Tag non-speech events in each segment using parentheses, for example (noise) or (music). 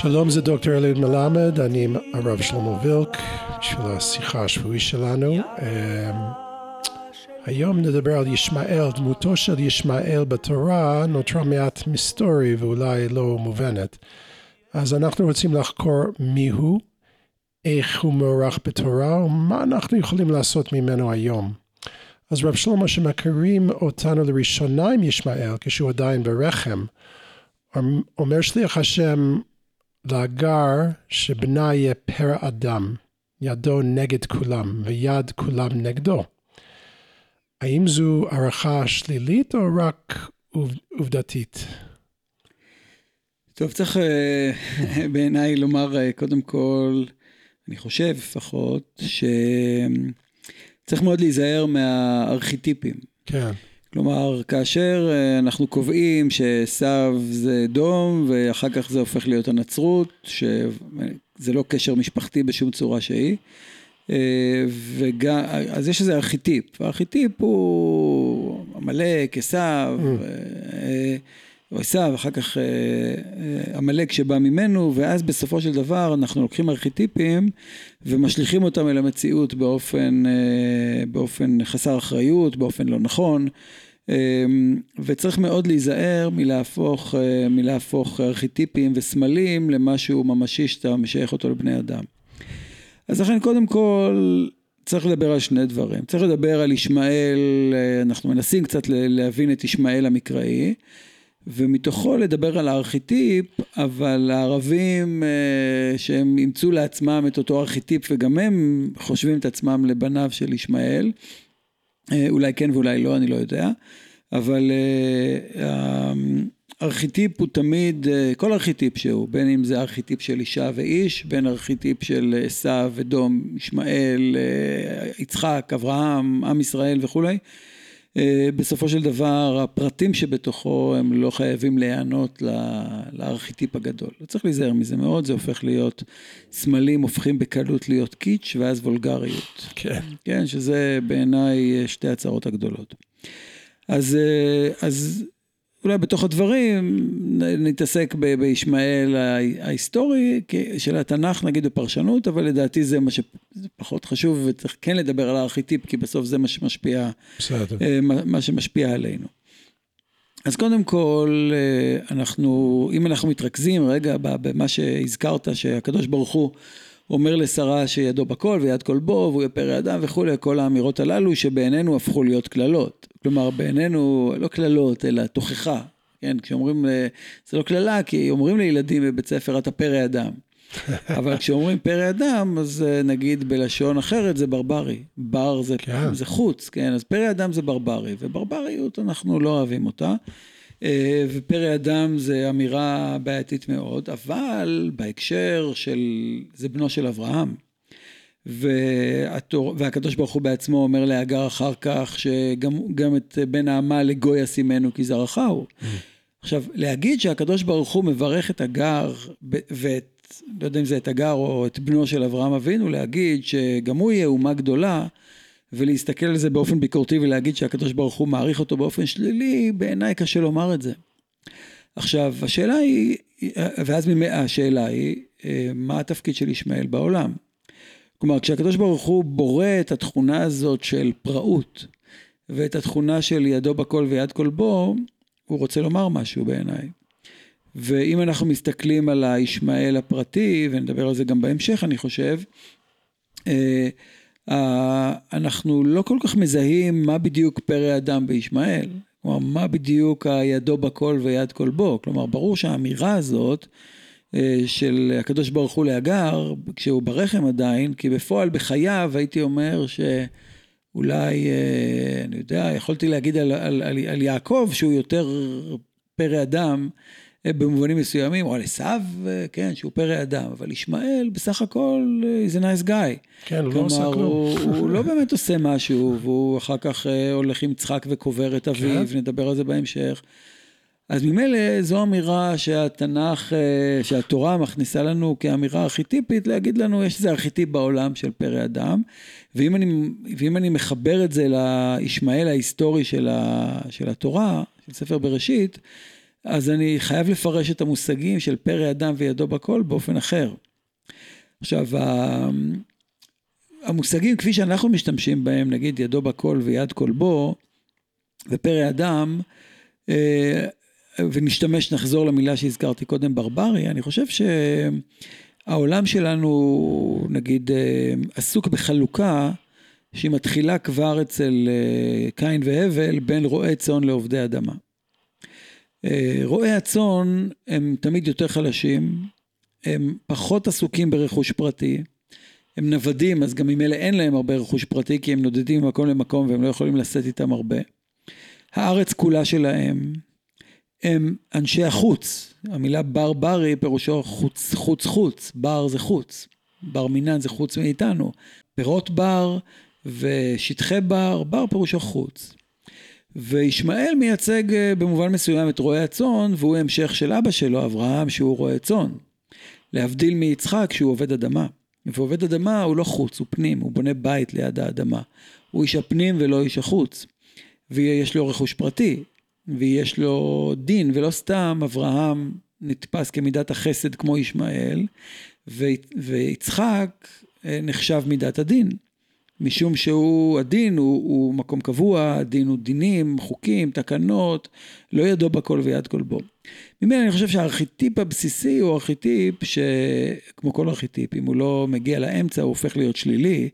שלום, זה דוקטור אליעד מלמד, אני עם הרב שלמה וילק, בשביל השיחה השבועית שלנו. אמ, היום נדבר על ישמעאל, דמותו של ישמעאל בתורה נותרה מעט מסתורי ואולי לא מובנת. אז אנחנו רוצים לחקור מיהו, איך הוא מוערך בתורה ומה אנחנו יכולים לעשות ממנו היום. אז רב שלמה שמכירים אותנו לראשונה עם ישמעאל כשהוא עדיין ברחם, אומר שליח השם להגר שבנה יהיה פרא אדם, ידו נגד כולם ויד כולם נגדו. האם זו הערכה שלילית או רק עובדתית? טוב, צריך אה, (laughs) בעיניי לומר אה, קודם כל, אני חושב לפחות, שצריך מאוד להיזהר מהארכיטיפים. כן. כלומר, כאשר אה, אנחנו קובעים שעשו זה דום, ואחר כך זה הופך להיות הנצרות, שזה לא קשר משפחתי בשום צורה שהיא, אה, וגם, אז יש איזה ארכיטיפ, הארכיטיפ הוא עמלק, עשו, mm. אה, עשיו, אחר כך עמלק שבא ממנו, ואז בסופו של דבר אנחנו לוקחים ארכיטיפים ומשליכים אותם אל המציאות באופן, באופן חסר אחריות, באופן לא נכון. וצריך מאוד להיזהר מלהפוך, מלהפוך ארכיטיפים וסמלים למשהו ממשי שאתה משייך אותו לבני אדם. אז לכן קודם כל צריך לדבר על שני דברים. צריך לדבר על ישמעאל, אנחנו מנסים קצת להבין את ישמעאל המקראי. ומתוכו לדבר על הארכיטיפ, אבל הערבים אה, שהם אימצו לעצמם את אותו ארכיטיפ וגם הם חושבים את עצמם לבניו של ישמעאל, אה, אולי כן ואולי לא, אני לא יודע, אבל אה, הארכיטיפ הוא תמיד, כל ארכיטיפ שהוא, בין אם זה ארכיטיפ של אישה ואיש, בין ארכיטיפ של עשו ודום, ישמעאל, יצחק, אברהם, עם ישראל וכולי, אה, בסופו של דבר הפרטים שבתוכו הם לא חייבים להיענות לארכיטיפ הגדול. לא צריך להיזהר מזה מאוד, זה הופך להיות, סמלים הופכים בקלות להיות קיץ' ואז וולגריות. כן. כן, שזה בעיניי שתי הצהרות הגדולות. אז, אה, אז אולי בתוך הדברים נתעסק בישמעאל ההיסטורי של התנ"ך נגיד בפרשנות, אבל לדעתי זה מה שפחות חשוב וצריך כן לדבר על הארכיטיפ, כי בסוף זה מה שמשפיע, אה, מה שמשפיע עלינו. אז קודם כל, אה, אנחנו, אם אנחנו מתרכזים רגע במה שהזכרת, שהקדוש ברוך הוא אומר לשרה שידו בכל ויד כל בו והוא יפרא אדם וכולי, כל האמירות הללו שבעינינו הפכו להיות קללות. כלומר בעינינו לא קללות אלא תוכחה, כן, כשאומרים, זה לא קללה כי אומרים לילדים בבית ספר אתה פרא אדם. (laughs) אבל כשאומרים פרא אדם, אז אה, נגיד בלשון אחרת זה ברברי. בר זה, כן. זה חוץ, כן? אז פרא אדם זה ברברי, וברבריות אנחנו לא אוהבים אותה. אה, ופרא אדם זה אמירה בעייתית מאוד, אבל בהקשר של, זה בנו של אברהם. והתור, והקדוש ברוך הוא בעצמו אומר להגר אחר כך שגם את בן האמה לגוי ישימנו כי זרעך הוא. Mm. עכשיו להגיד שהקדוש ברוך הוא מברך את הגר ואת, לא יודע אם זה את הגר או את בנו של אברהם אבינו, להגיד שגם הוא יהיה אומה גדולה ולהסתכל על זה באופן ביקורתי ולהגיד שהקדוש ברוך הוא מעריך אותו באופן שלילי, בעיניי קשה לומר את זה. עכשיו השאלה היא, ואז השאלה היא, אה, מה התפקיד של ישמעאל בעולם? כלומר, כשהקדוש ברוך הוא בורא את התכונה הזאת של פראות, ואת התכונה של ידו בכל ויד כל בו, הוא רוצה לומר משהו בעיניי. ואם אנחנו מסתכלים על הישמעאל הפרטי, ונדבר על זה גם בהמשך, אני חושב, אה, אנחנו לא כל כך מזהים מה בדיוק פרא אדם בישמעאל. כלומר, מה בדיוק הידו בכל ויד כל בו. כלומר, ברור שהאמירה הזאת, אה, של הקדוש ברוך הוא להגר, כשהוא ברחם עדיין, כי בפועל בחייו הייתי אומר שאולי, אה, אני יודע, יכולתי להגיד על, על, על, על יעקב שהוא יותר פרא אדם אה, במובנים מסוימים, או על עשיו, כן, שהוא פרא אדם, אבל ישמעאל בסך הכל זה nice guy. כן, הוא לא עושה כלום. הוא, הוא לא (laughs) באמת עושה משהו, והוא אחר כך הולך עם יצחק וקובר את אביו, כן. נדבר על זה בהמשך. אז ממילא זו אמירה שהתנ"ך, אה, שהתורה מכניסה לנו כאמירה ארכיטיפית, להגיד לנו יש איזה ארכיטיפ בעולם של פרא אדם, ואם אני, ואם אני מחבר את זה לישמעאל ההיסטורי של, ה, של התורה, של ספר בראשית, אז אני חייב לפרש את המושגים של פרא אדם וידו בכל באופן אחר. עכשיו, המושגים כפי שאנחנו משתמשים בהם, נגיד ידו בכל ויד כל בו, ופרא אדם, אה, ונשתמש, נחזור למילה שהזכרתי קודם, ברברי, אני חושב שהעולם שלנו, נגיד, אה, עסוק בחלוקה שהיא מתחילה כבר אצל אה, קין והבל בין רועי צאן לעובדי אדמה. רועי הצאן הם תמיד יותר חלשים, הם פחות עסוקים ברכוש פרטי, הם נוודים, אז גם ממילא אין להם הרבה רכוש פרטי, כי הם נודדים ממקום למקום והם לא יכולים לשאת איתם הרבה. הארץ כולה שלהם, הם אנשי החוץ. המילה בר ברי פירושו חוץ חוץ חוץ, בר זה חוץ, בר מינן זה חוץ מאיתנו. פירות בר ושטחי בר, בר פירושו חוץ. וישמעאל מייצג אה, במובן מסוים את רועי הצאן, והוא המשך של אבא שלו, אברהם, שהוא רועה צאן. להבדיל מיצחק שהוא עובד אדמה. ועובד אדמה הוא לא חוץ, הוא פנים, הוא בונה בית ליד האדמה. הוא איש הפנים ולא איש החוץ. ויש לו רכוש פרטי, ויש לו דין, ולא סתם אברהם נתפס כמידת החסד כמו ישמעאל, ויצחק אה, נחשב מידת הדין. משום שהוא, הדין הוא, הוא מקום קבוע, הדין הוא דינים, חוקים, תקנות, לא ידו בכל ויד כל בו. ממילא אני חושב שהארכיטיפ הבסיסי הוא ארכיטיפ שכמו כל ארכיטיפ, אם הוא לא מגיע לאמצע הוא הופך להיות שלילי,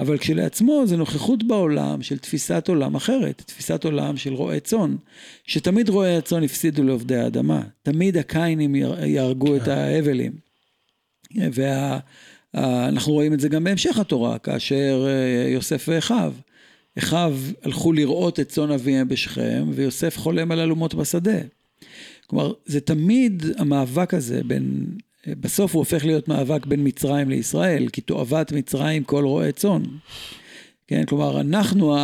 אבל כשלעצמו זה נוכחות בעולם של תפיסת עולם אחרת, תפיסת עולם של רועי צאן, שתמיד רועי הצאן הפסידו לעובדי האדמה, תמיד הקיינים יהרגו את כן. ההבלים. וה... אנחנו רואים את זה גם בהמשך התורה, כאשר אה, יוסף ואחיו. אחיו הלכו לראות את צאן אביהם בשכם, ויוסף חולם על אלומות בשדה. כלומר, זה תמיד המאבק הזה בין, בסוף הוא הופך להיות מאבק בין מצרים לישראל, כי תועבת מצרים כל רועה צאן. כן, כלומר, אנחנו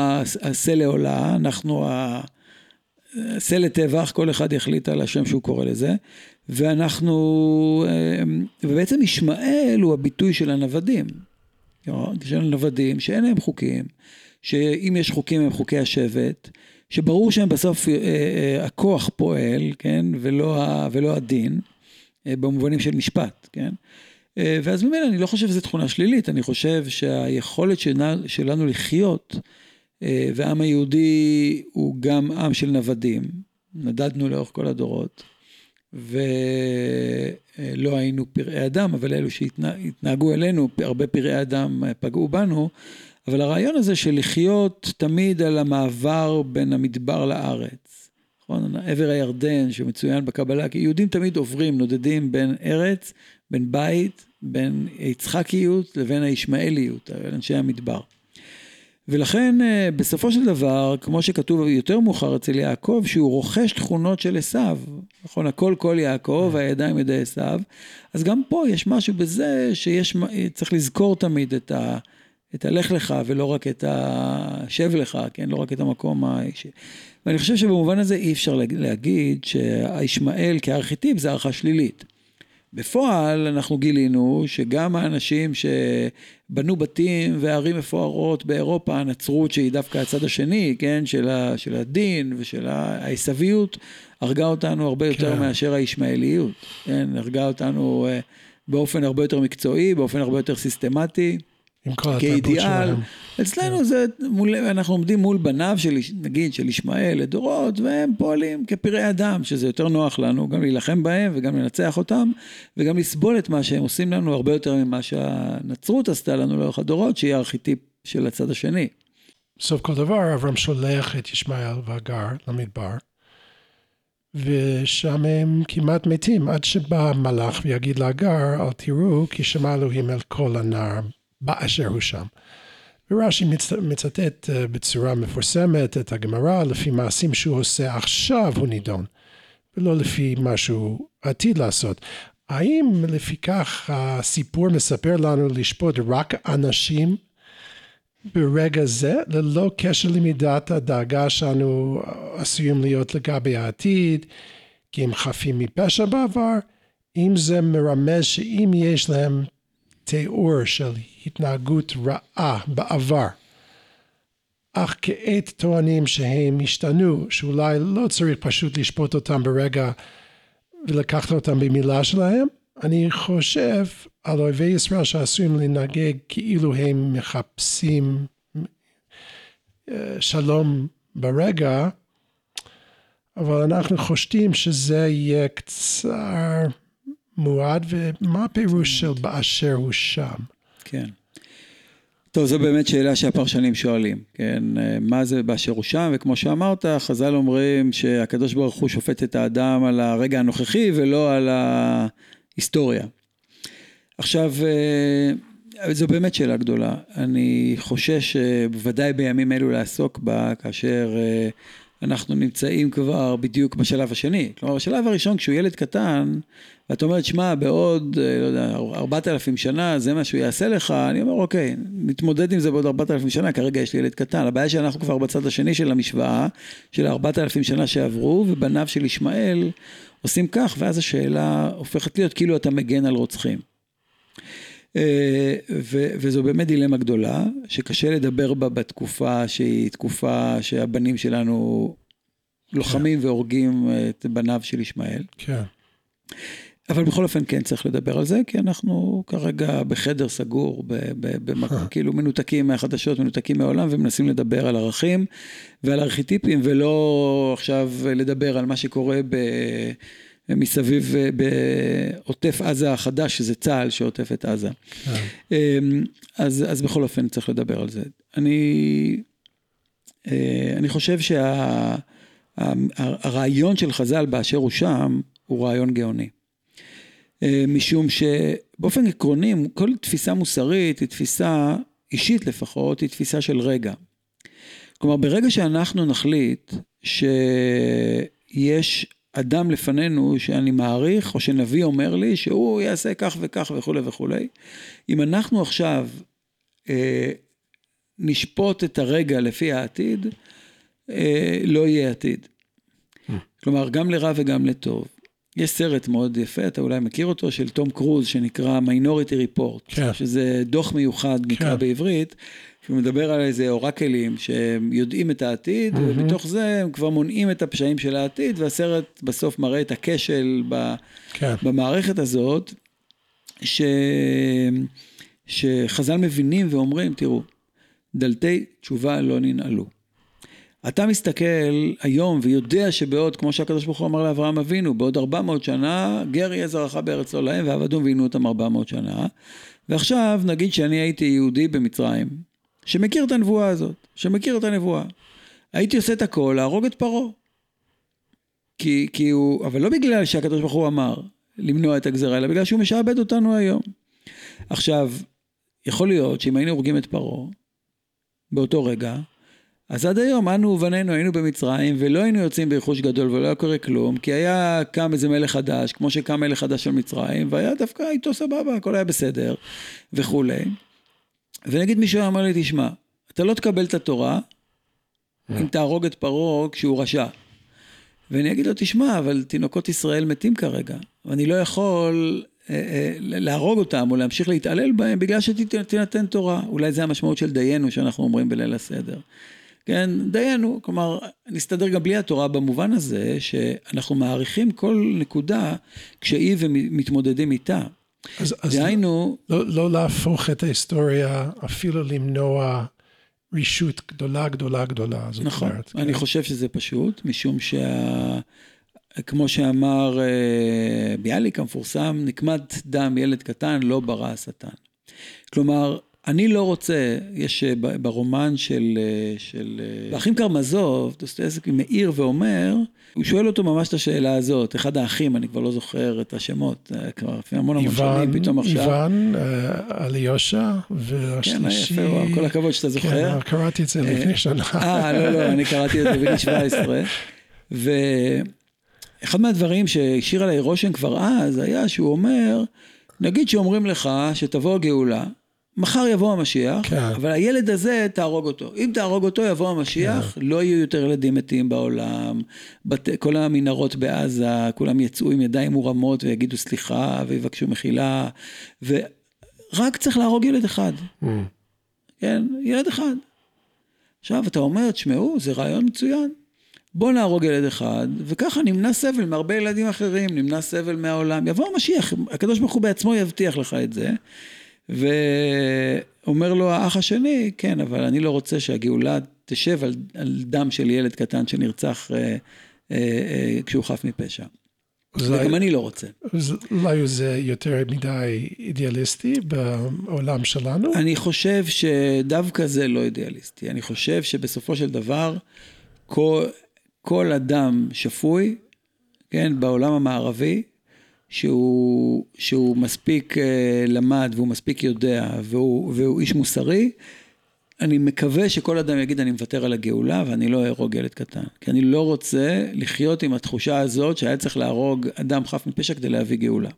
השה לעולה, אנחנו השה לטבח, כל אחד יחליט על השם שהוא קורא לזה, ואנחנו, ובעצם ישמעאל הוא הביטוי של הנוודים. של הנוודים שאין להם חוקים, שאם יש חוקים הם חוקי השבט, שברור שהם בסוף, אה, אה, הכוח פועל, כן, ולא, ולא הדין, אה, במובנים של משפט, כן. ואז ממילא אני לא חושב שזו תכונה שלילית, אני חושב שהיכולת שלנו לחיות, והעם היהודי הוא גם עם של נוודים, נדדנו לאורך כל הדורות, ולא היינו פראי אדם, אבל אלו שהתנהגו אלינו, הרבה פראי אדם פגעו בנו, אבל הרעיון הזה של לחיות תמיד על המעבר בין המדבר לארץ, נכון? עבר הירדן שמצוין בקבלה, כי יהודים תמיד עוברים, נודדים בין ארץ, בין בית, בין יצחקיות לבין הישמעאליות, אנשי המדבר. ולכן אה, בסופו של דבר, כמו שכתוב יותר מאוחר אצל יעקב, שהוא רוכש תכונות של עשיו, נכון? הכל כל יעקב, הידיים ידי עשיו, אז גם פה יש משהו בזה שיש, צריך לזכור תמיד את ה... את הלך לך ולא רק את השב לך, כן? לא רק את המקום האישי. ואני חושב שבמובן הזה אי אפשר להגיד שהישמעאל כארכיטיפ זה הערכה שלילית. בפועל אנחנו גילינו שגם האנשים שבנו בתים וערים מפוארות באירופה, הנצרות שהיא דווקא הצד השני, כן, של, ה, של הדין ושל העשוויות, הרגה אותנו הרבה יותר כן. מאשר הישמעאליות, כן, הרגה אותנו אה, באופן הרבה יותר מקצועי, באופן הרבה יותר סיסטמטי. עם כל התרבות שלהם. אצלנו כן. זה, מול, אנחנו עומדים מול בניו של, נגיד, של ישמעאל לדורות, והם פועלים כפראי אדם, שזה יותר נוח לנו, גם להילחם בהם וגם לנצח אותם, וגם לסבול את מה שהם עושים לנו הרבה יותר ממה שהנצרות עשתה לנו לאורך הדורות, שהיא הארכיטיפ של הצד השני. בסוף כל דבר, אברהם שולח את ישמעאל והגר למדבר, ושם הם כמעט מתים, עד שבא מלאך ויגיד להגר, אל תראו, כי שמע אלוהים אל כל הנער באשר הוא שם. ורש"י מצטט אה, בצורה מפורסמת את הגמרא, לפי מעשים שהוא עושה עכשיו הוא נידון, ולא לפי מה שהוא עתיד לעשות. האם לפיכך הסיפור מספר לנו לשפוט רק אנשים ברגע זה, ללא קשר למידת הדאגה שאנו עשויים להיות לגבי העתיד, כי הם חפים מפשע בעבר, אם זה מרמז שאם יש להם תיאור של התנהגות רעה בעבר, אך כעת טוענים שהם השתנו, שאולי לא צריך פשוט לשפוט אותם ברגע ולקחת אותם במילה שלהם. אני חושב על אויבי ישראל שעשויים לנהג כאילו הם מחפשים אה, שלום ברגע, אבל אנחנו חושדים שזה יהיה קצר מועד, ומה הפירוש של באשר הוא שם? כן. טוב, זו באמת שאלה שהפרשנים שואלים, כן? מה זה באשר הוא שם, וכמו שאמרת, חז"ל אומרים שהקדוש ברוך הוא שופט את האדם על הרגע הנוכחי ולא על ההיסטוריה. עכשיו, אה, זו באמת שאלה גדולה. אני חושש בוודאי בימים אלו לעסוק בה, כאשר אה, אנחנו נמצאים כבר בדיוק בשלב השני. כלומר, בשלב הראשון, כשהוא ילד קטן, ואת אומרת, שמע, בעוד, אה, לא יודע, ארבעת אלפים שנה, זה מה שהוא יעשה לך, אני אומר, אוקיי, נתמודד עם זה בעוד ארבעת אלפים שנה, כרגע יש לי ילד קטן. הבעיה שאנחנו כבר בצד השני של המשוואה, של ארבעת אלפים שנה שעברו, ובניו של ישמעאל עושים כך, ואז השאלה הופכת להיות כאילו אתה מגן על רוצחים. אה, ו- וזו באמת דילמה גדולה, שקשה לדבר בה בתקופה שהיא תקופה שהבנים שלנו לוחמים כן. והורגים את בניו של ישמעאל. כן. אבל בכל אופן כן צריך לדבר על זה, כי אנחנו כרגע בחדר סגור, במק... כאילו מנותקים מהחדשות, מנותקים מהעולם, ומנסים לדבר על ערכים ועל ארכיטיפים, ולא עכשיו לדבר על מה שקורה ב... מסביב בעוטף עזה החדש, שזה צה"ל שעוטף את עזה. אמ, אז, אז בכל אופן צריך לדבר על זה. אני, אה, אני חושב שהרעיון של חז"ל באשר הוא שם, הוא רעיון גאוני. אה, משום שבאופן עקרוני, כל תפיסה מוסרית היא תפיסה, אישית לפחות, היא תפיסה של רגע. כלומר, ברגע שאנחנו נחליט שיש אדם לפנינו שאני מעריך, או שנביא אומר לי שהוא יעשה כך וכך וכולי וכולי, אם אנחנו עכשיו אה, נשפוט את הרגע לפי העתיד, אה, לא יהיה עתיד. כלומר, גם לרע וגם לטוב. יש סרט מאוד יפה, אתה אולי מכיר אותו, של תום קרוז, שנקרא Minority Report, כן. שזה דוח מיוחד, נקרא כן. בעברית, שהוא מדבר על איזה אורקלים שיודעים את העתיד, mm-hmm. ומתוך זה הם כבר מונעים את הפשעים של העתיד, והסרט בסוף מראה את הכשל ב, כן. במערכת הזאת, ש, שחז"ל מבינים ואומרים, תראו, דלתי תשובה לא ננעלו. אתה מסתכל היום ויודע שבעוד, כמו שהקדוש ברוך הוא אמר לאברהם אבינו, בעוד 400 שנה, גר יהיה זרעך בארץ לא להם, ועבדום ועינו אותם 400 שנה. ועכשיו, נגיד שאני הייתי יהודי במצרים, שמכיר את הנבואה הזאת, שמכיר את הנבואה. הייתי עושה את הכל להרוג את פרעה. כי, כי הוא, אבל לא בגלל שהקדוש ברוך הוא אמר למנוע את הגזרה, אלא בגלל שהוא משעבד אותנו היום. עכשיו, יכול להיות שאם היינו הורגים את פרעה, באותו רגע, אז עד היום אנו ובנינו היינו במצרים ולא היינו יוצאים ברכוש גדול ולא היה קורה כלום כי היה קם איזה מלך חדש כמו שקם מלך חדש של מצרים והיה דווקא איתו סבבה הכל היה בסדר וכולי. ונגיד מישהו אמר לי תשמע אתה לא תקבל את התורה אם תהרוג את פרעה כשהוא רשע. ואני אגיד לו תשמע אבל תינוקות ישראל מתים כרגע ואני לא יכול אה, אה, להרוג אותם או להמשיך להתעלל בהם בגלל שתינתן תורה אולי זה המשמעות של דיינו שאנחנו אומרים בליל הסדר. כן, דיינו, כלומר, נסתדר גם בלי התורה במובן הזה, שאנחנו מעריכים כל נקודה כשהיא ומתמודדים איתה. אז, אז דהיינו... לא, לא להפוך את ההיסטוריה, אפילו למנוע רישות גדולה, גדולה, גדולה. נכון, אומרת, אני כן? חושב שזה פשוט, משום שה... כמו שאמר אה, ביאליק המפורסם, נקמת דם ילד קטן לא ברא השטן. כלומר, אני לא רוצה, יש אה, ברומן של, אה, של האחים קרמזוב, דוסטויסקי מעיר ואומר, הוא שואל אותו ממש את השאלה הזאת, אחד האחים, אני כבר לא זוכר את השמות, כבר לפני המון המון שנים, פתאום עכשיו. איוון, אליושע, והשלישי... כן, יפה, כל הכבוד שאתה זוכר. כן, קראתי את זה לפני שנה. אה, לא, לא, אני קראתי את זה בגיל (laughs) 17. ואחד מהדברים שהשאיר עליי רושם כבר אז, היה שהוא אומר, נגיד שאומרים לך שתבוא הגאולה, מחר יבוא המשיח, כן. אבל הילד הזה, תהרוג אותו. אם תהרוג אותו, יבוא המשיח, כן. לא יהיו יותר ילדים מתים בעולם, בת... כל המנהרות בעזה, כולם יצאו עם ידיים מורמות ויגידו סליחה ויבקשו מחילה, ורק צריך להרוג ילד אחד. Mm. כן, ילד אחד. עכשיו אתה אומר, תשמעו, זה רעיון מצוין. בוא נהרוג ילד אחד, וככה נמנע סבל מהרבה ילדים אחרים, נמנע סבל מהעולם. יבוא המשיח, הקדוש ברוך הוא בעצמו יבטיח לך את זה. ואומר לו האח השני, כן, אבל אני לא רוצה שהגאולה תשב על, על דם של ילד קטן שנרצח אה, אה, אה, כשהוא חף מפשע. וגם אני לא רוצה. אולי זה יותר מדי אידיאליסטי בעולם שלנו? אני חושב שדווקא זה לא אידיאליסטי. אני חושב שבסופו של דבר, כל, כל אדם שפוי, כן, בעולם המערבי, שהוא, שהוא מספיק uh, למד והוא מספיק יודע והוא, והוא איש מוסרי, אני מקווה שכל אדם יגיד אני מוותר על הגאולה ואני לא אהרוג ילד קטן. כי אני לא רוצה לחיות עם התחושה הזאת שהיה צריך להרוג אדם חף מפשע כדי להביא גאולה.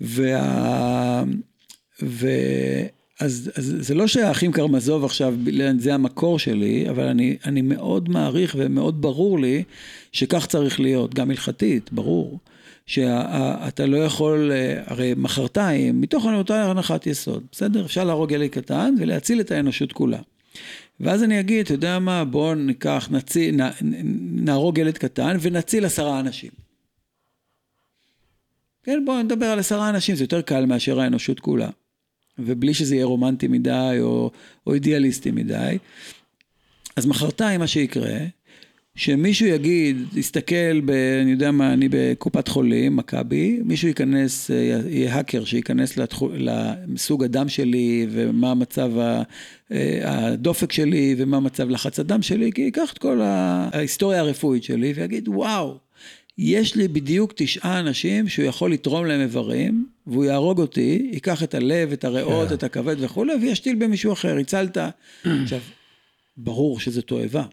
וה... ו... אז, אז זה לא שהאחים קרמזוב עכשיו, זה המקור שלי, אבל אני, אני מאוד מעריך ומאוד ברור לי שכך צריך להיות, גם הלכתית, ברור. שאתה לא יכול, אה, הרי מחרתיים, מתוך אותה הנחת יסוד, בסדר? אפשר להרוג ילד קטן ולהציל את האנושות כולה. ואז אני אגיד, אתה יודע מה, בואו ניקח, נציל, נ, נהרוג ילד קטן ונציל עשרה אנשים. כן, בואו נדבר על עשרה אנשים, זה יותר קל מאשר האנושות כולה. ובלי שזה יהיה רומנטי מדי או, או אידיאליסטי מדי. אז מחרתיים מה שיקרה, שמישהו יגיד, יסתכל, ב, אני יודע מה, אני בקופת חולים, מכבי, מישהו ייכנס, יהיה האקר שייכנס לסוג הדם שלי ומה מצב הדופק שלי ומה מצב לחץ הדם שלי, כי ייקח את כל ההיסטוריה הרפואית שלי ויגיד, וואו, יש לי בדיוק תשעה אנשים שהוא יכול לתרום להם איברים, והוא יהרוג אותי, ייקח את הלב, את הריאות, yeah. כן. את הכבד וכולי, וישתיל במישהו אחר, הצלת. עכשיו, ברור שזה תועבה.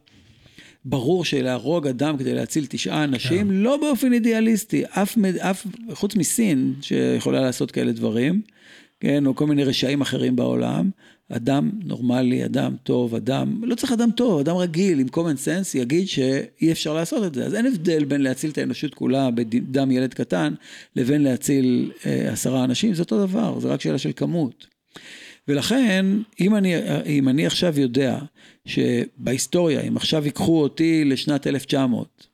ברור שלהרוג אדם כדי להציל תשעה אנשים. כן. לא באופן אידיאליסטי, אף, אף, חוץ מסין, שיכולה לעשות כאלה דברים, כן, או כל מיני רשעים אחרים בעולם, אדם נורמלי, אדם טוב, אדם, לא צריך אדם טוב, אדם רגיל עם common sense יגיד שאי אפשר לעשות את זה. אז אין הבדל בין להציל את האנושות כולה בדם ילד קטן, לבין להציל אה, עשרה אנשים, זה אותו דבר, זה רק שאלה של כמות. ולכן, אם אני, אם אני עכשיו יודע שבהיסטוריה, אם עכשיו ייקחו אותי לשנת 1900,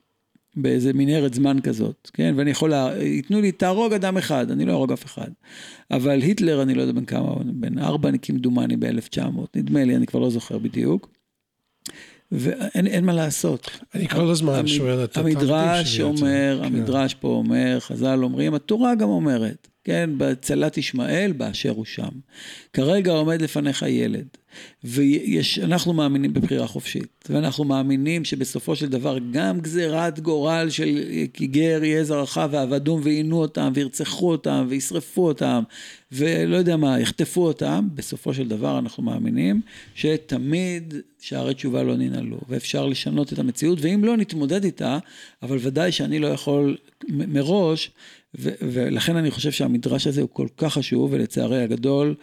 באיזה מנהרת זמן כזאת, כן? ואני יכול, לה... ייתנו לי, תהרוג אדם אחד, אני לא אהרוג אף אחד. אבל היטלר, אני לא יודע בין כמה, בין ארבע כמדומני ב-1900, נדמה לי, אני כבר לא זוכר בדיוק. ואין מה לעשות. אני כל הזמן המ... שואל את המדרש אומר, כן. המדרש פה אומר, חז"ל אומרים, התורה גם אומרת, כן, בצלת ישמעאל באשר הוא שם. כרגע עומד לפניך ילד. ואנחנו מאמינים בבחירה חופשית, ואנחנו מאמינים שבסופו של דבר גם גזירת גורל של כי גר יהיה זרעך ועבדום ועינו אותם וירצחו אותם וישרפו אותם ולא יודע מה, יחטפו אותם, בסופו של דבר אנחנו מאמינים שתמיד שערי תשובה לא ננעלו ואפשר לשנות את המציאות ואם לא נתמודד איתה, אבל ודאי שאני לא יכול מראש ולכן אני חושב שהמדרש הזה הוא כל כך חשוב ולצערי הגדול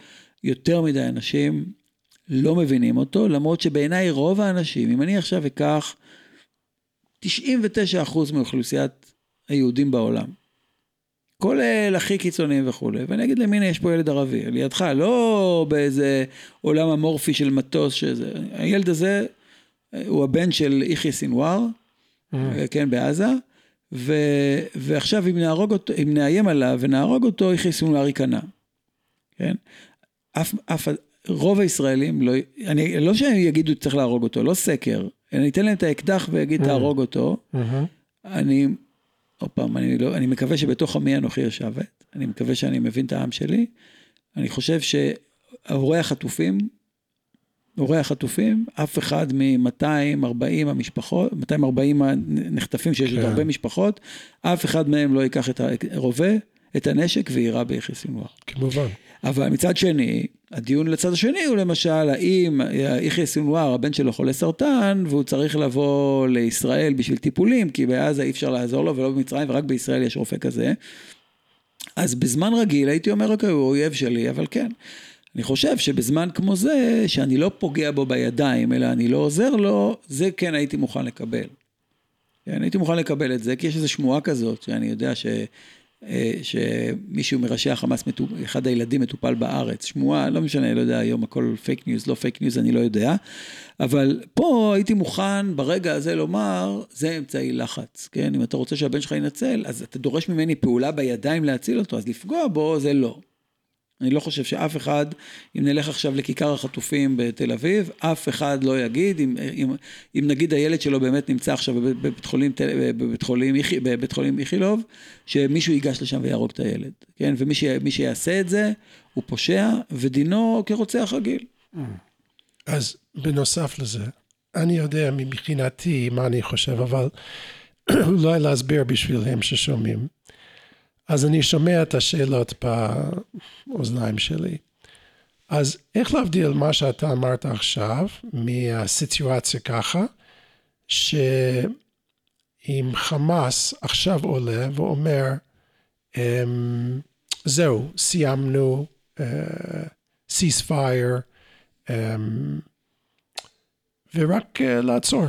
יותר מדי אנשים לא מבינים אותו, למרות שבעיניי רוב האנשים, אם אני עכשיו אקח 99% מאוכלוסיית היהודים בעולם, כולל הכי קיצוניים וכולי, ואני אגיד להם, הנה יש פה ילד ערבי, לידך, לא באיזה עולם אמורפי של מטוס שזה, הילד הזה הוא הבן של יחיא סינואר, mm. כן, בעזה, ו, ועכשיו אם נהרוג אותו, אם נאיים עליו ונהרוג אותו, יחיא סינואר ייכנע, כן? אף, אף, רוב הישראלים, לא, אני, לא שהם יגידו צריך להרוג אותו, לא סקר, אני אתן להם את האקדח ואגיד תהרוג אותו, אני, עוד פעם, אני, לא, אני מקווה שבתוך עמי אנוכי יושבת, אני מקווה שאני מבין את העם שלי, אני חושב שהורי החטופים, הורי החטופפים, אף אחד מ-240 המשפחות, 240 הנחטפים שיש עוד כן. הרבה משפחות, אף אחד מהם לא ייקח את הרובה, את הנשק ויירה ביחיא סינואר. כמובן. אבל מצד שני, הדיון לצד השני הוא למשל, האם יחיא סינואר, הבן שלו חולה סרטן, והוא צריך לבוא לישראל בשביל טיפולים, כי בעזה אי אפשר לעזור לו ולא במצרים, ורק בישראל יש רופא כזה. אז בזמן רגיל הייתי אומר, אוקיי, הוא אויב שלי, אבל כן. אני חושב שבזמן כמו זה, שאני לא פוגע בו בידיים, אלא אני לא עוזר לו, זה כן הייתי מוכן לקבל. כן, הייתי מוכן לקבל את זה, כי יש איזו שמועה כזאת, שאני יודע ש... אה, שמישהו מראשי החמאס, אחד הילדים מטופל בארץ, שמועה, לא משנה, לא יודע, היום הכל פייק ניוז, לא פייק ניוז, אני לא יודע, אבל פה הייתי מוכן ברגע הזה לומר, זה אמצעי לחץ, כן? אם אתה רוצה שהבן שלך ינצל, אז אתה דורש ממני פעולה בידיים להציל אותו, אז לפגוע בו זה לא. אני לא חושב שאף אחד, אם נלך עכשיו לכיכר החטופים בתל אביב, אף אחד לא יגיד, אם, אם, אם נגיד הילד שלו באמת נמצא עכשיו בבית חולים, בבית חולים, בבית חולים איכילוב, שמישהו ייגש לשם ויהרוג את הילד, כן? ומי שיעשה את זה, הוא פושע, ודינו כרוצח רגיל. אז בנוסף לזה, אני יודע מבחינתי מה אני חושב, אבל (clears throat) אולי להסביר בשבילם ששומעים. אז אני שומע את השאלות באוזניים שלי. אז איך להבדיל מה שאתה אמרת עכשיו מהסיטואציה ככה, שאם חמאס עכשיו עולה ואומר, אמ, זהו, סיימנו, סיספייר, uh, um, ורק uh, לעצור.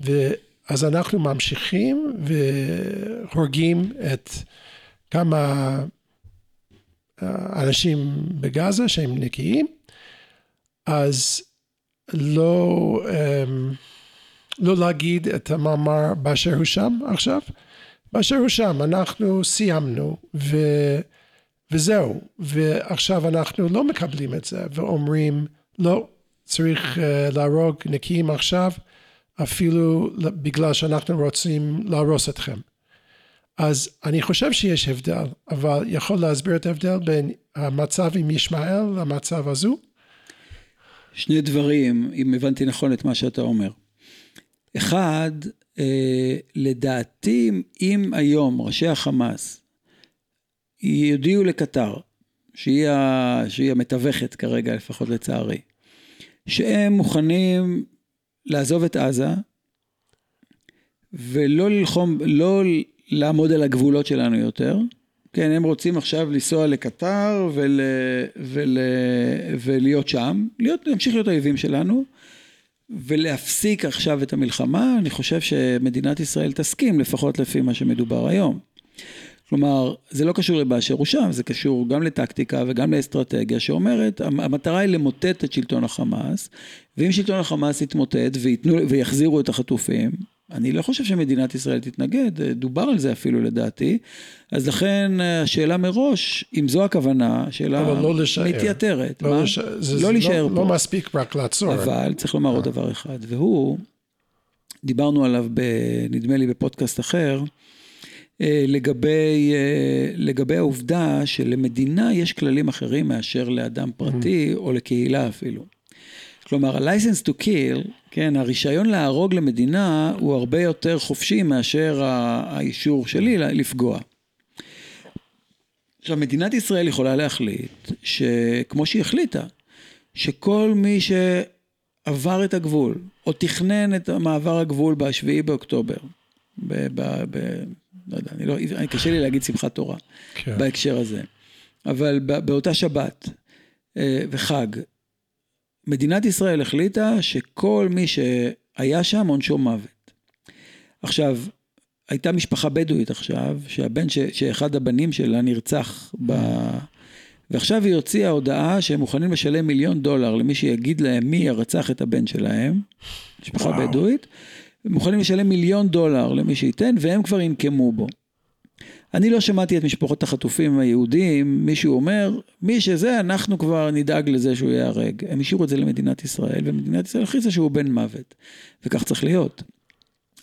ואז אנחנו ממשיכים והורגים את כמה אה, אנשים בגאזה שהם נקיים, אז לא, אמ, לא להגיד את המאמר באשר הוא שם עכשיו, באשר הוא שם, אנחנו סיימנו ו, וזהו, ועכשיו אנחנו לא מקבלים את זה ואומרים לא, צריך uh, להרוג נקיים עכשיו, אפילו בגלל שאנחנו רוצים להרוס אתכם. אז אני חושב שיש הבדל, אבל יכול להסביר את ההבדל בין המצב עם ישמעאל למצב הזו? שני דברים, אם הבנתי נכון את מה שאתה אומר. אחד, אה, לדעתי, אם היום ראשי החמאס יודיעו לקטר, שהיא, ה, שהיא המתווכת כרגע, לפחות לצערי, שהם מוכנים לעזוב את עזה ולא ללחום, לא לעמוד על הגבולות שלנו יותר. כן, הם רוצים עכשיו לנסוע לקטר ול, ול, ולהיות שם, להיות, להמשיך להיות האויבים שלנו, ולהפסיק עכשיו את המלחמה, אני חושב שמדינת ישראל תסכים, לפחות לפי מה שמדובר היום. כלומר, זה לא קשור לבאשר הוא שם, זה קשור גם לטקטיקה וגם לאסטרטגיה שאומרת, המטרה היא למוטט את שלטון החמאס, ואם שלטון החמאס יתמוטט ויתנו, ויחזירו את החטופים, אני לא חושב שמדינת ישראל תתנגד, דובר על זה אפילו לדעתי, אז לכן השאלה מראש, אם זו הכוונה, שאלה לא מתייתרת. לא, לש... זה, לא להישאר לא, פה. לא מספיק רק לעצור. אבל צריך לומר עוד דבר אחד, והוא, דיברנו עליו, ב, נדמה לי בפודקאסט אחר, אה, לגבי, אה, לגבי העובדה שלמדינה יש כללים אחרים מאשר לאדם פרטי mm. או לקהילה אפילו. כלומר, ה-license to kill, כן, הרישיון להרוג למדינה הוא הרבה יותר חופשי מאשר האישור שלי לפגוע. עכשיו, מדינת ישראל יכולה להחליט, שכמו שהיא החליטה, שכל מי שעבר את הגבול, או תכנן את מעבר הגבול ב-7 באוקטובר, ב- ב- ב- לא יודע, אני לא, קשה לי להגיד שמחת תורה כן. בהקשר הזה, אבל באותה שבת אה, וחג, מדינת ישראל החליטה שכל מי שהיה שם עונשו מוות. עכשיו, הייתה משפחה בדואית עכשיו, שהבן, ש, שאחד הבנים שלה נרצח ב... ועכשיו היא הוציאה הודעה שהם מוכנים לשלם מיליון דולר למי שיגיד להם מי ירצח את הבן שלהם, משפחה וואו. בדואית, מוכנים לשלם מיליון דולר למי שייתן, והם כבר ינקמו בו. אני לא שמעתי את משפחות החטופים היהודים, מישהו אומר, מי שזה, אנחנו כבר נדאג לזה שהוא ייהרג. הם השאירו את זה למדינת ישראל, ומדינת ישראל הכריזה שהוא בן מוות, וכך צריך להיות.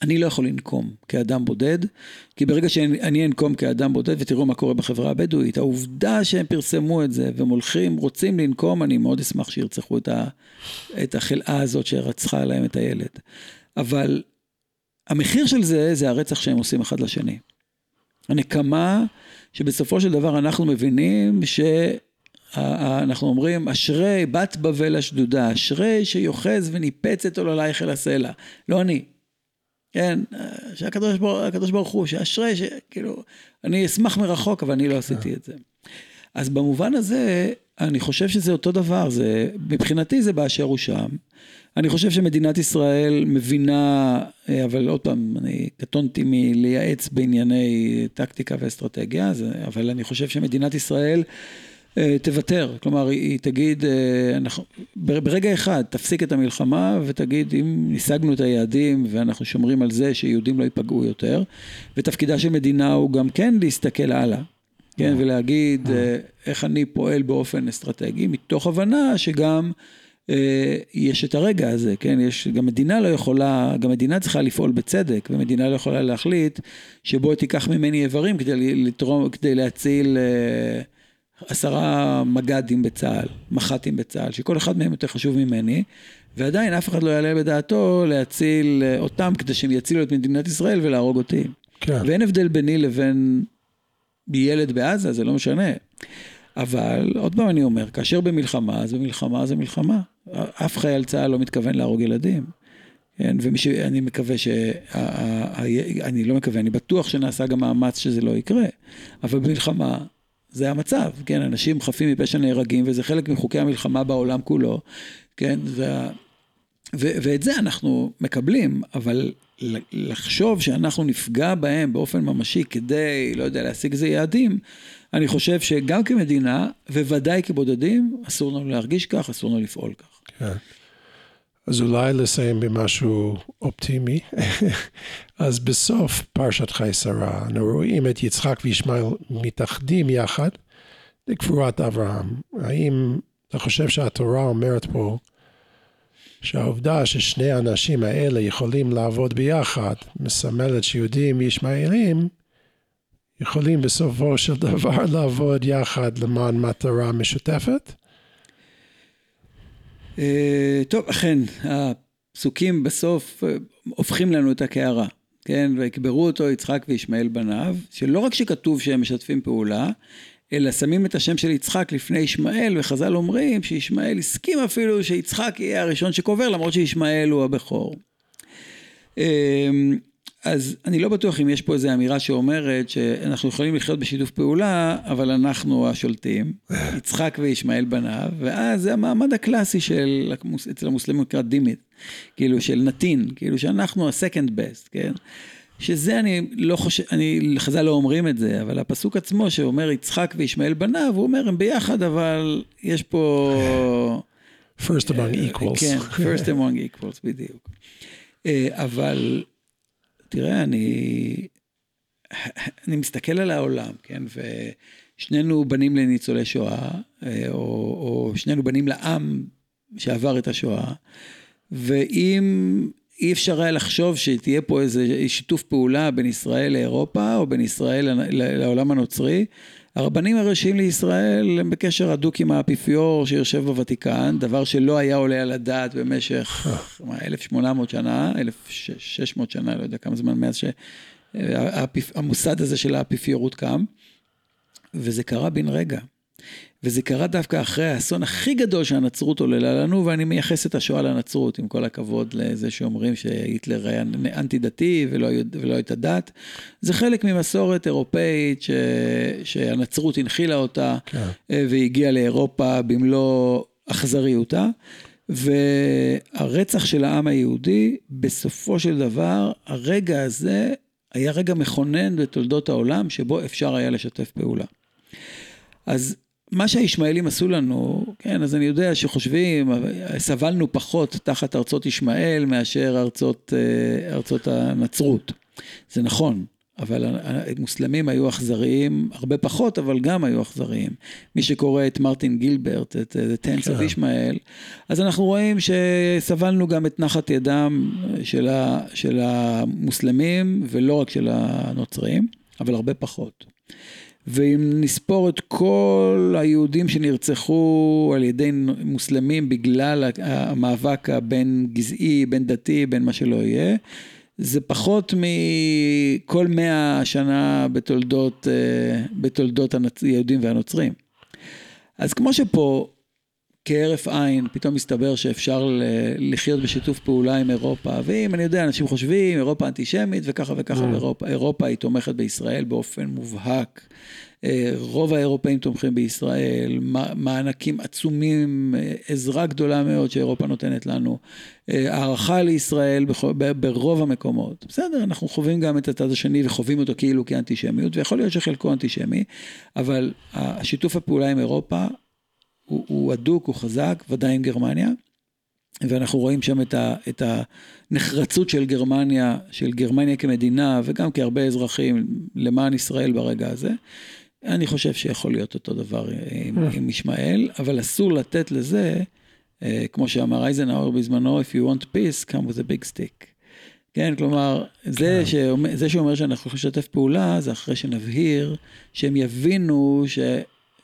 אני לא יכול לנקום כאדם בודד, כי ברגע שאני אנקום כאדם בודד, ותראו מה קורה בחברה הבדואית, העובדה שהם פרסמו את זה, והם הולכים, רוצים לנקום, אני מאוד אשמח שירצחו את, ה, את החלאה הזאת שרצחה להם את הילד. אבל המחיר של זה, זה הרצח שהם עושים אחד לשני. הנקמה שבסופו של דבר אנחנו מבינים שאנחנו אומרים, אשרי בת בבל השדודה, אשרי שיוחז וניפץ את עוללייך אל הסלע. לא אני. כן, שהקדוש ברוך, ברוך הוא, שאשרי, שכאילו, אני אשמח מרחוק, אבל אני לא עשיתי את זה. אז במובן הזה, אני חושב שזה אותו דבר, זה, מבחינתי זה באשר הוא שם. אני חושב שמדינת ישראל מבינה, אה, אבל עוד פעם, אני קטונתי מלייעץ בענייני טקטיקה ואסטרטגיה, אבל אני חושב שמדינת ישראל אה, תוותר, כלומר היא תגיד, אה, אנחנו, ברגע אחד תפסיק את המלחמה ותגיד אם השגנו את היעדים ואנחנו שומרים על זה שיהודים לא ייפגעו יותר, ותפקידה של מדינה הוא גם כן להסתכל הלאה. כן, ולהגיד איך אני פועל באופן אסטרטגי, מתוך הבנה שגם אה, יש את הרגע הזה, כן, יש, גם מדינה לא יכולה, גם מדינה צריכה לפעול בצדק, ומדינה לא יכולה להחליט שבוא תיקח ממני איברים כדי לתרום, כדי להציל אה, עשרה מג"דים בצה"ל, מח"טים בצה"ל, שכל אחד מהם יותר חשוב ממני, ועדיין אף אחד לא יעלה בדעתו להציל אה, אותם כדי שהם יצילו את מדינת ישראל ולהרוג אותי. כן. ואין הבדל ביני לבין ילד בעזה, זה לא משנה. אבל עוד פעם אני אומר, כאשר במלחמה, אז במלחמה זה מלחמה. אף חייל צה"ל לא מתכוון להרוג ילדים. כן, ומי שאני מקווה ש... אני לא מקווה, אני בטוח שנעשה גם מאמץ שזה לא יקרה. אבל במלחמה זה המצב, כן, אנשים חפים מפשע נהרגים, וזה חלק מחוקי המלחמה בעולם כולו, כן, וה... ו... ואת זה אנחנו מקבלים, אבל לחשוב שאנחנו נפגע בהם באופן ממשי כדי, לא יודע, להשיג איזה יעדים, אני חושב שגם כמדינה, וודאי כבודדים, אסור לנו להרגיש כך, אסור לנו לפעול כך. כן. אז אולי לסיים במשהו אופטימי. (laughs) אז בסוף פרשת חי שרה, אנו רואים את יצחק וישמעאל מתאחדים יחד לקבורת אברהם. האם אתה חושב שהתורה אומרת פה שהעובדה ששני האנשים האלה יכולים לעבוד ביחד מסמלת שיהודים וישמעאלים יכולים בסופו של דבר לעבוד יחד למען מטרה משותפת? אה, טוב, אכן, הפסוקים בסוף אה, הופכים לנו את הקערה, כן? ויקברו אותו יצחק וישמעאל בניו, שלא רק שכתוב שהם משתפים פעולה, אלא שמים את השם של יצחק לפני ישמעאל, וחז"ל אומרים שישמעאל הסכים אפילו שיצחק יהיה הראשון שקובר, למרות שישמעאל הוא הבכור. אה, אז אני לא בטוח אם יש פה איזו אמירה שאומרת שאנחנו יכולים לחיות בשיתוף פעולה, אבל אנחנו השולטים, יצחק וישמעאל בניו, ואז זה המעמד הקלאסי של, אצל המוסלמים נקרא דימית, כאילו של נתין, כאילו שאנחנו ה-second best, כן? שזה אני לא חושב, אני, חז"ל לא אומרים את זה, אבל הפסוק עצמו שאומר יצחק וישמעאל בניו, הוא אומר הם ביחד, אבל יש פה... first among equals. כן, first among equals, בדיוק. אה, אבל תראה, אני, אני מסתכל על העולם, כן, ושנינו בנים לניצולי שואה, אה, או, או שנינו בנים לעם שעבר את השואה, ואם אי אפשר היה לחשוב שתהיה פה איזה שיתוף פעולה בין ישראל לאירופה, או בין ישראל לעולם הנוצרי, הרבנים הראשיים לישראל הם בקשר הדוק עם האפיפיור שיושב בוותיקן, דבר שלא היה עולה על הדעת במשך 1,800 שנה, 1,600 שנה, לא יודע כמה זמן מאז שהמוסד הזה של האפיפיורות קם, וזה קרה בן רגע. וזה קרה דווקא אחרי האסון הכי גדול שהנצרות עוללה לנו, ואני מייחס את השואה לנצרות, עם כל הכבוד לזה שאומרים שהיטלר היה אנטי דתי ולא, ולא הייתה דת. זה חלק ממסורת אירופאית ש, שהנצרות הנחילה אותה, כן. אה, והגיעה לאירופה במלוא אכזריותה. והרצח של העם היהודי, בסופו של דבר, הרגע הזה היה רגע מכונן בתולדות העולם, שבו אפשר היה לשתף פעולה. אז מה שהישמעאלים עשו לנו, כן, אז אני יודע שחושבים, סבלנו פחות תחת ארצות ישמעאל מאשר ארצות, אה, ארצות הנצרות. זה נכון, אבל המוסלמים היו אכזריים, הרבה פחות, אבל גם היו אכזריים. מי שקורא את מרטין גילברט, את אה, The Tents of כן. ישמעאל, אז אנחנו רואים שסבלנו גם את נחת ידם של, ה, של המוסלמים, ולא רק של הנוצרים, אבל הרבה פחות. ואם נספור את כל היהודים שנרצחו על ידי מוסלמים בגלל המאבק הבין גזעי, בין דתי, בין מה שלא יהיה, זה פחות מכל מאה שנה בתולדות, אה, בתולדות היהודים והנוצרים. אז כמו שפה כהרף עין, פתאום מסתבר שאפשר לחיות בשיתוף פעולה עם אירופה, ואם אני יודע, אנשים חושבים, אירופה אנטישמית וככה וככה, mm. אירופה, אירופה היא תומכת בישראל באופן מובהק. אה, רוב האירופאים תומכים בישראל, מענקים עצומים, אה, עזרה גדולה מאוד שאירופה נותנת לנו, אה, הערכה לישראל ברוב המקומות. בסדר, אנחנו חווים גם את הצד השני וחווים אותו כאילו כאנטישמיות, ויכול להיות שחלקו אנטישמי, אבל השיתוף הפעולה עם אירופה הוא, הוא הדוק, הוא חזק, ודאי עם גרמניה. ואנחנו רואים שם את, ה, את הנחרצות של גרמניה, של גרמניה כמדינה, וגם כהרבה אזרחים למען ישראל ברגע הזה. אני חושב שיכול להיות אותו דבר עם, אה. עם ישמעאל, אבל אסור לתת לזה, אה, כמו שאמר אייזנהאואר בזמנו, If you want peace, come with a big stick. כן, כלומר, זה, כן. שאומר, זה שאומר שאנחנו יכולים לשתף פעולה, זה אחרי שנבהיר, שהם יבינו ש,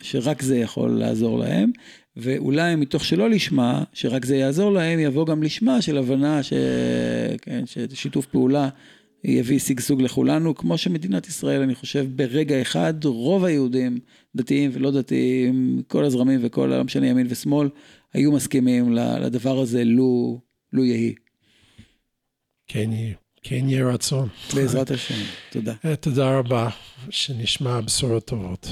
שרק זה יכול לעזור להם, ואולי מתוך שלא לשמה, שרק זה יעזור להם, יבוא גם לשמה של הבנה ש, כן, ששיתוף פעולה יביא שגשוג לכולנו, כמו שמדינת ישראל, אני חושב, ברגע אחד, רוב היהודים, דתיים ולא דתיים, כל הזרמים וכל, לא משנה ימין ושמאל, היו מסכימים לדבר הזה, לו, לו יהי. כן יהיה. כן יהיה רצון. בעזרת השם, תודה. תודה רבה, שנשמע בשורות טובות.